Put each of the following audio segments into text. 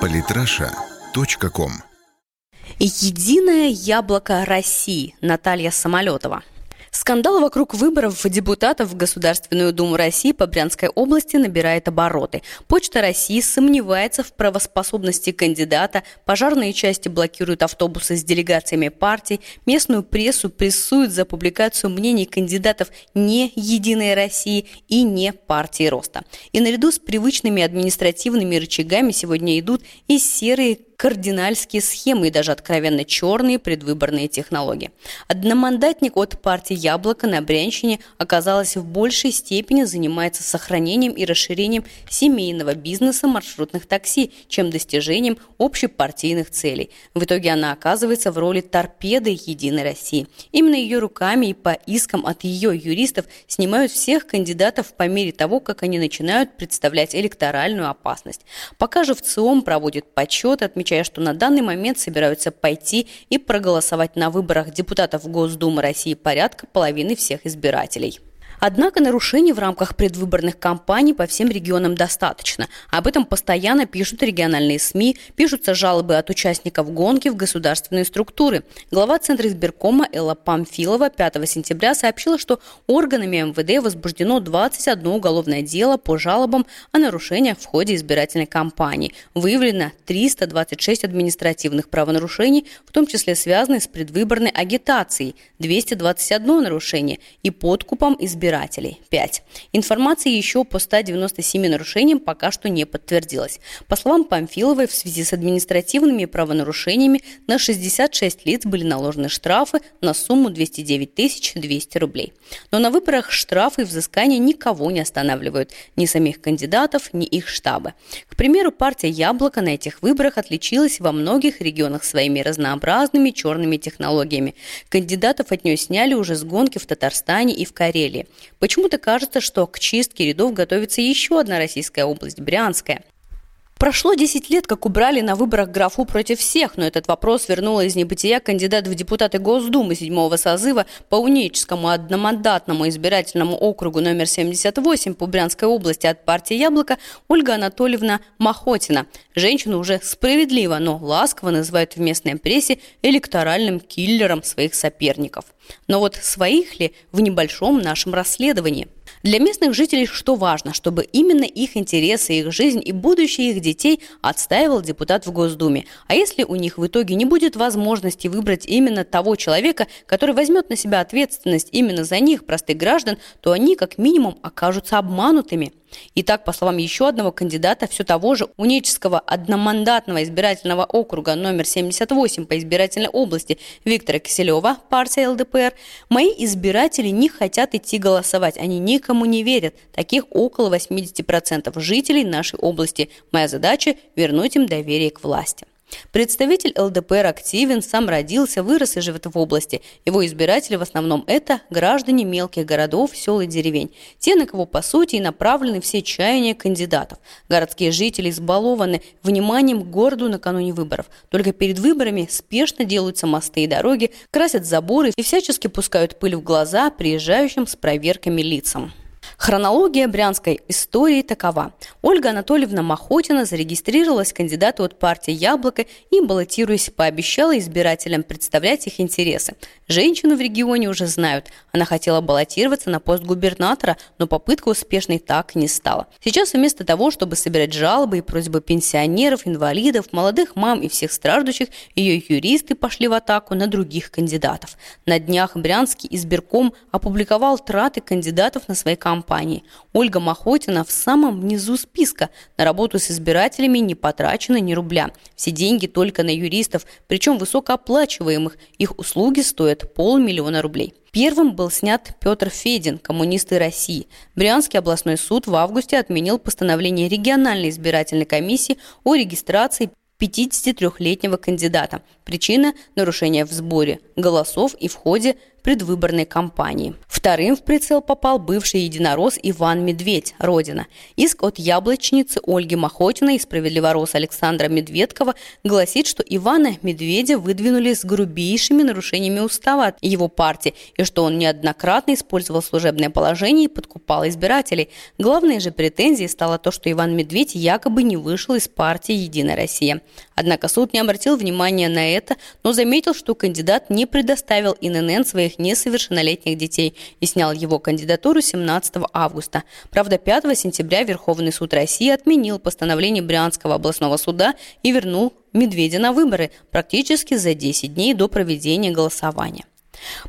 Политраша.ком Единое яблоко России. Наталья Самолетова. Скандал вокруг выборов депутатов в Государственную Думу России по Брянской области набирает обороты. Почта России сомневается в правоспособности кандидата, пожарные части блокируют автобусы с делегациями партий, местную прессу прессуют за публикацию мнений кандидатов не «Единой России» и не партии Роста. И наряду с привычными административными рычагами сегодня идут и серые кардинальские схемы и даже откровенно черные предвыборные технологии. Одномандатник от партии «Яблоко» на Брянщине оказалось в большей степени занимается сохранением и расширением семейного бизнеса маршрутных такси, чем достижением общепартийных целей. В итоге она оказывается в роли торпеды «Единой России». Именно ее руками и по искам от ее юристов снимают всех кандидатов по мере того, как они начинают представлять электоральную опасность. Пока же в ЦИОМ проводит подсчет, отмечает отмечая, что на данный момент собираются пойти и проголосовать на выборах депутатов Госдумы России порядка половины всех избирателей. Однако нарушений в рамках предвыборных кампаний по всем регионам достаточно. Об этом постоянно пишут региональные СМИ, пишутся жалобы от участников гонки в государственные структуры. Глава Центра избиркома Элла Памфилова 5 сентября сообщила, что органами МВД возбуждено 21 уголовное дело по жалобам о нарушениях в ходе избирательной кампании. Выявлено 326 административных правонарушений, в том числе связанные с предвыборной агитацией, 221 нарушение и подкупом избирателей избирателей. 5. Информация еще по 197 нарушениям пока что не подтвердилась. По словам Памфиловой, в связи с административными правонарушениями на 66 лиц были наложены штрафы на сумму 209 200 рублей. Но на выборах штрафы и взыскания никого не останавливают, ни самих кандидатов, ни их штабы. К примеру, партия «Яблоко» на этих выборах отличилась во многих регионах своими разнообразными черными технологиями. Кандидатов от нее сняли уже с гонки в Татарстане и в Карелии. Почему-то кажется, что к чистке рядов готовится еще одна российская область – Брянская. Прошло 10 лет, как убрали на выборах графу против всех, но этот вопрос вернула из небытия кандидат в депутаты Госдумы седьмого созыва по Уническому одномандатному избирательному округу номер 78 по Брянской области от партии «Яблоко» Ольга Анатольевна Махотина. Женщину уже справедливо, но ласково называют в местной прессе электоральным киллером своих соперников. Но вот своих ли в небольшом нашем расследовании – для местных жителей что важно, чтобы именно их интересы, их жизнь и будущее их детей отстаивал депутат в Госдуме. А если у них в итоге не будет возможности выбрать именно того человека, который возьмет на себя ответственность именно за них, простых граждан, то они как минимум окажутся обманутыми. Итак, по словам еще одного кандидата, все того же Унического одномандатного избирательного округа номер 78 по избирательной области Виктора Киселева, партия ЛДПР, мои избиратели не хотят идти голосовать, они никому не верят. Таких около 80% жителей нашей области. Моя задача – вернуть им доверие к власти. Представитель ЛДПР активен, сам родился, вырос и живет в области. Его избиратели в основном это граждане мелких городов, сел и деревень. Те, на кого по сути и направлены все чаяния кандидатов. Городские жители избалованы вниманием к городу накануне выборов. Только перед выборами спешно делаются мосты и дороги, красят заборы и всячески пускают пыль в глаза приезжающим с проверками лицам. Хронология брянской истории такова. Ольга Анатольевна Махотина зарегистрировалась кандидатом от партии «Яблоко» и, баллотируясь, пообещала избирателям представлять их интересы. Женщину в регионе уже знают. Она хотела баллотироваться на пост губернатора, но попытка успешной так и не стала. Сейчас вместо того, чтобы собирать жалобы и просьбы пенсионеров, инвалидов, молодых мам и всех страждущих, ее юристы пошли в атаку на других кандидатов. На днях Брянский избирком опубликовал траты кандидатов на своей кампании компании. Ольга Махотина в самом низу списка. На работу с избирателями не потрачено ни рубля. Все деньги только на юристов, причем высокооплачиваемых. Их услуги стоят полмиллиона рублей. Первым был снят Петр Федин, коммунисты России. Брянский областной суд в августе отменил постановление региональной избирательной комиссии о регистрации 53-летнего кандидата. Причина – нарушение в сборе голосов и в ходе предвыборной кампании. Вторым в прицел попал бывший единорос Иван Медведь, Родина. Иск от яблочницы Ольги Махотиной и справедливорос Александра Медведкова гласит, что Ивана Медведя выдвинули с грубейшими нарушениями устава его партии и что он неоднократно использовал служебное положение и подкупал избирателей. Главной же претензией стало то, что Иван Медведь якобы не вышел из партии «Единая Россия». Однако суд не обратил внимания на это, но заметил, что кандидат не предоставил ИНН своих несовершеннолетних детей и снял его кандидатуру 17 августа. Правда, 5 сентября Верховный суд России отменил постановление Брянского областного суда и вернул Медведя на выборы практически за 10 дней до проведения голосования.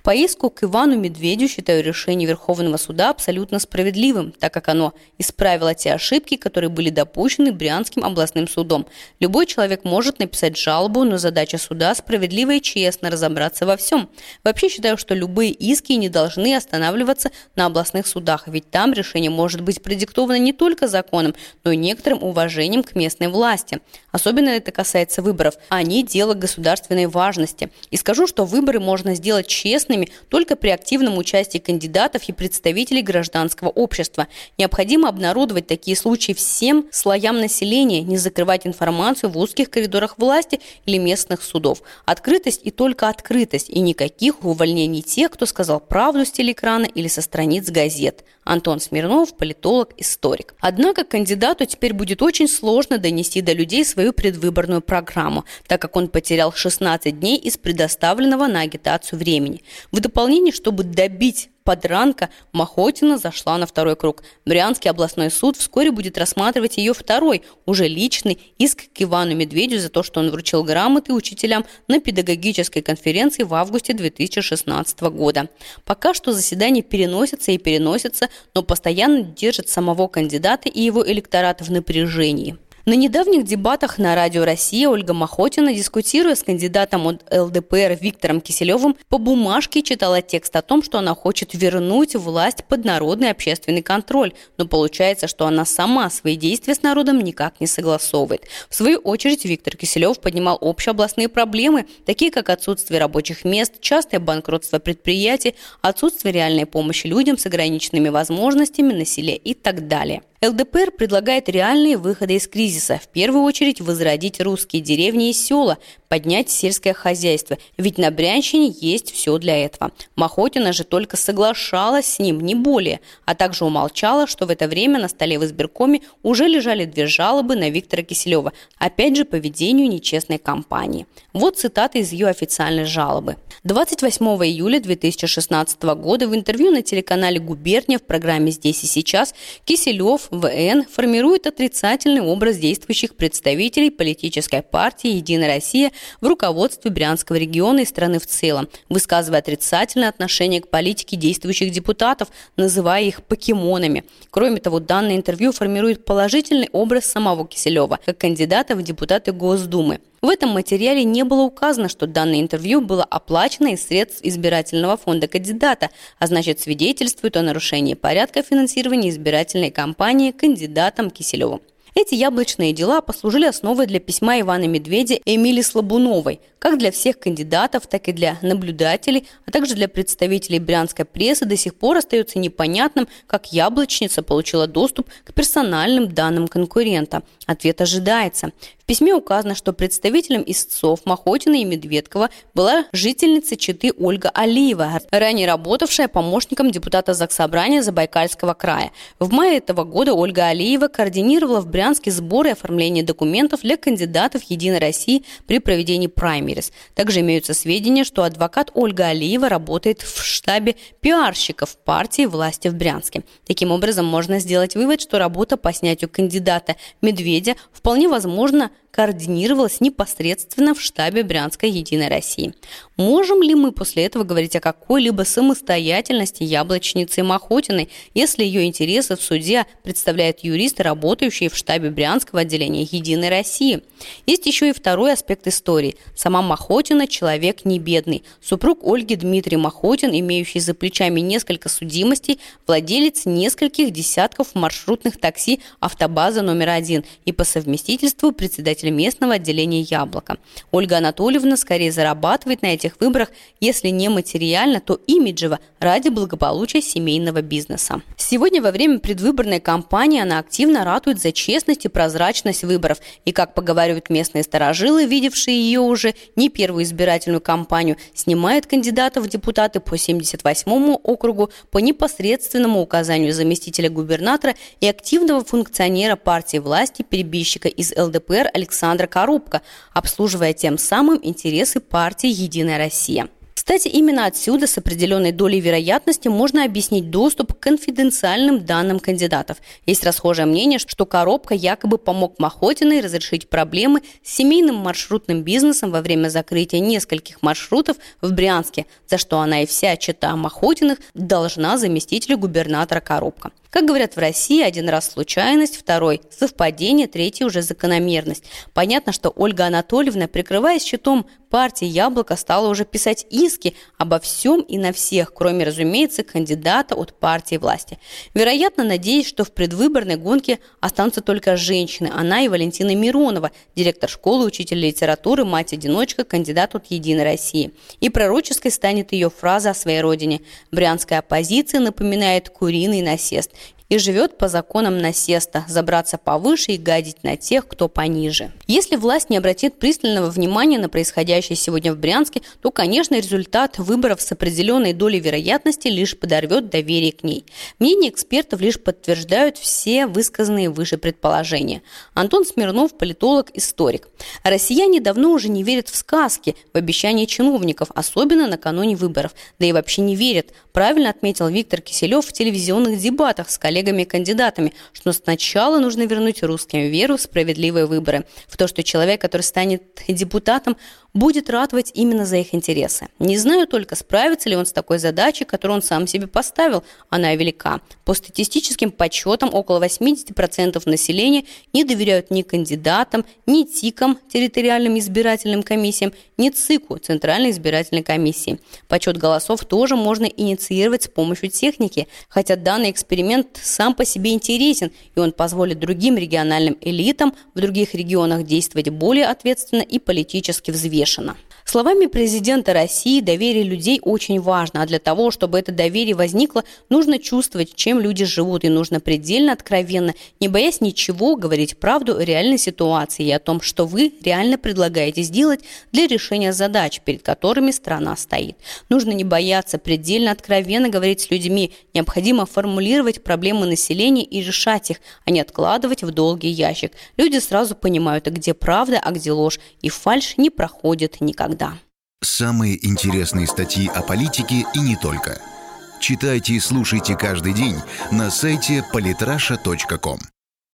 По иску к Ивану Медведю считаю решение Верховного суда абсолютно справедливым, так как оно исправило те ошибки, которые были допущены Брянским областным судом. Любой человек может написать жалобу, но задача суда справедливо и честно разобраться во всем. Вообще считаю, что любые иски не должны останавливаться на областных судах, ведь там решение может быть продиктовано не только законом, но и некоторым уважением к местной власти. Особенно это касается выборов. Они дело государственной важности. И скажу, что выборы можно сделать честными только при активном участии кандидатов и представителей гражданского общества. Необходимо обнародовать такие случаи всем слоям населения, не закрывать информацию в узких коридорах власти или местных судов. Открытость и только открытость, и никаких увольнений тех, кто сказал правду с телеэкрана или со страниц газет. Антон Смирнов, политолог, историк. Однако кандидату теперь будет очень сложно донести до людей свою предвыборную программу, так как он потерял 16 дней из предоставленного на агитацию времени. В дополнение, чтобы добить подранка Махотина зашла на второй круг. Брянский областной суд вскоре будет рассматривать ее второй, уже личный, иск к Ивану Медведю за то, что он вручил грамоты учителям на педагогической конференции в августе 2016 года. Пока что заседание переносится и переносится, но постоянно держит самого кандидата и его электората в напряжении. На недавних дебатах на Радио Россия Ольга Махотина, дискутируя с кандидатом от ЛДПР Виктором Киселевым, по бумажке читала текст о том, что она хочет вернуть власть под народный общественный контроль, но получается, что она сама свои действия с народом никак не согласовывает. В свою очередь Виктор Киселев поднимал общеобластные проблемы, такие как отсутствие рабочих мест, частое банкротство предприятий, отсутствие реальной помощи людям с ограниченными возможностями на селе и так далее. ЛДПР предлагает реальные выходы из кризиса. В первую очередь возродить русские деревни и села, поднять сельское хозяйство, ведь на Брянщине есть все для этого. Махотина же только соглашалась с ним, не более, а также умолчала, что в это время на столе в избиркоме уже лежали две жалобы на Виктора Киселева, опять же по ведению нечестной кампании. Вот цитата из ее официальной жалобы. 28 июля 2016 года в интервью на телеканале «Губерния» в программе «Здесь и сейчас» Киселев ВН формирует отрицательный образ действующих представителей политической партии «Единая Россия» в руководстве Брянского региона и страны в целом, высказывая отрицательное отношение к политике действующих депутатов, называя их покемонами. Кроме того, данное интервью формирует положительный образ самого Киселева как кандидата в депутаты Госдумы. В этом материале не было указано, что данное интервью было оплачено из средств избирательного фонда кандидата, а значит свидетельствует о нарушении порядка финансирования избирательной кампании кандидатом Киселевым. Эти яблочные дела послужили основой для письма Ивана Медведя Эмили Слабуновой, как для всех кандидатов, так и для наблюдателей, а также для представителей брянской прессы до сих пор остается непонятным, как яблочница получила доступ к персональным данным конкурента. Ответ ожидается. В письме указано, что представителем истцов Махотина и Медведкова была жительница Читы Ольга Алиева, ранее работавшая помощником депутата Заксобрания Забайкальского края. В мае этого года Ольга Алиева координировала в Брянске сборы и оформление документов для кандидатов Единой России при проведении праймерис. Также имеются сведения, что адвокат Ольга Алиева работает в штабе пиарщиков партии власти в Брянске. Таким образом, можно сделать вывод, что работа по снятию кандидата Медведя вполне возможно координировалась непосредственно в штабе Брянской Единой России. Можем ли мы после этого говорить о какой-либо самостоятельности яблочницы Махотиной, если ее интересы в суде представляют юристы, работающие в штабе Брянского отделения Единой России? Есть еще и второй аспект истории. Сама Махотина – человек не бедный. Супруг Ольги Дмитрий Махотин, имеющий за плечами несколько судимостей, владелец нескольких десятков маршрутных такси автобаза номер один и по совместительству председатель местного отделения «Яблоко». Ольга Анатольевна скорее зарабатывает на этих выборах, если не материально, то имиджево, ради благополучия семейного бизнеса. Сегодня во время предвыборной кампании она активно ратует за честность и прозрачность выборов. И, как поговаривают местные сторожилы, видевшие ее уже не первую избирательную кампанию, снимает кандидатов в депутаты по 78-му округу по непосредственному указанию заместителя губернатора и активного функционера партии власти перебежчика из ЛДПР Александра Коробка, обслуживая тем самым интересы партии «Единая Россия». Кстати, именно отсюда с определенной долей вероятности можно объяснить доступ к конфиденциальным данным кандидатов. Есть расхожее мнение, что коробка якобы помог Махотиной разрешить проблемы с семейным маршрутным бизнесом во время закрытия нескольких маршрутов в Брянске, за что она и вся чита Махотиных должна заместителю губернатора Коробка. Как говорят в России, один раз случайность, второй – совпадение, третий – уже закономерность. Понятно, что Ольга Анатольевна, прикрываясь щитом партии «Яблоко», стала уже писать иски обо всем и на всех, кроме, разумеется, кандидата от партии власти. Вероятно, надеясь, что в предвыборной гонке останутся только женщины. Она и Валентина Миронова, директор школы, учитель литературы, мать-одиночка, кандидат от «Единой России». И пророческой станет ее фраза о своей родине. Брянская оппозиция напоминает куриный насест и живет по законам насеста, забраться повыше и гадить на тех, кто пониже. Если власть не обратит пристального внимания на происходящее сегодня в Брянске, то, конечно, результат выборов с определенной долей вероятности лишь подорвет доверие к ней. Мнения экспертов лишь подтверждают все высказанные выше предположения. Антон Смирнов – политолог-историк. Россияне давно уже не верят в сказки, в обещания чиновников, особенно накануне выборов. Да и вообще не верят. Правильно отметил Виктор Киселев в телевизионных дебатах с коллегами коллегами-кандидатами, что сначала нужно вернуть русским веру в справедливые выборы, в то, что человек, который станет депутатом, будет ратовать именно за их интересы. Не знаю только, справится ли он с такой задачей, которую он сам себе поставил. Она велика. По статистическим подсчетам, около 80% населения не доверяют ни кандидатам, ни ТИКам, территориальным избирательным комиссиям, ни ЦИКу, Центральной избирательной комиссии. Подсчет голосов тоже можно инициировать с помощью техники, хотя данный эксперимент сам по себе интересен, и он позволит другим региональным элитам в других регионах действовать более ответственно и политически взвешенно. Словами президента России, доверие людей очень важно, а для того, чтобы это доверие возникло, нужно чувствовать, чем люди живут, и нужно предельно откровенно, не боясь ничего, говорить правду о реальной ситуации и о том, что вы реально предлагаете сделать для решения задач, перед которыми страна стоит. Нужно не бояться, предельно откровенно говорить с людьми, необходимо формулировать проблемы населения и решать их, а не откладывать в долгий ящик. Люди сразу понимают, где правда, а где ложь, и фальшь не проходит никогда. Самые интересные статьи о политике и не только. Читайте и слушайте каждый день на сайте polytrasha.com.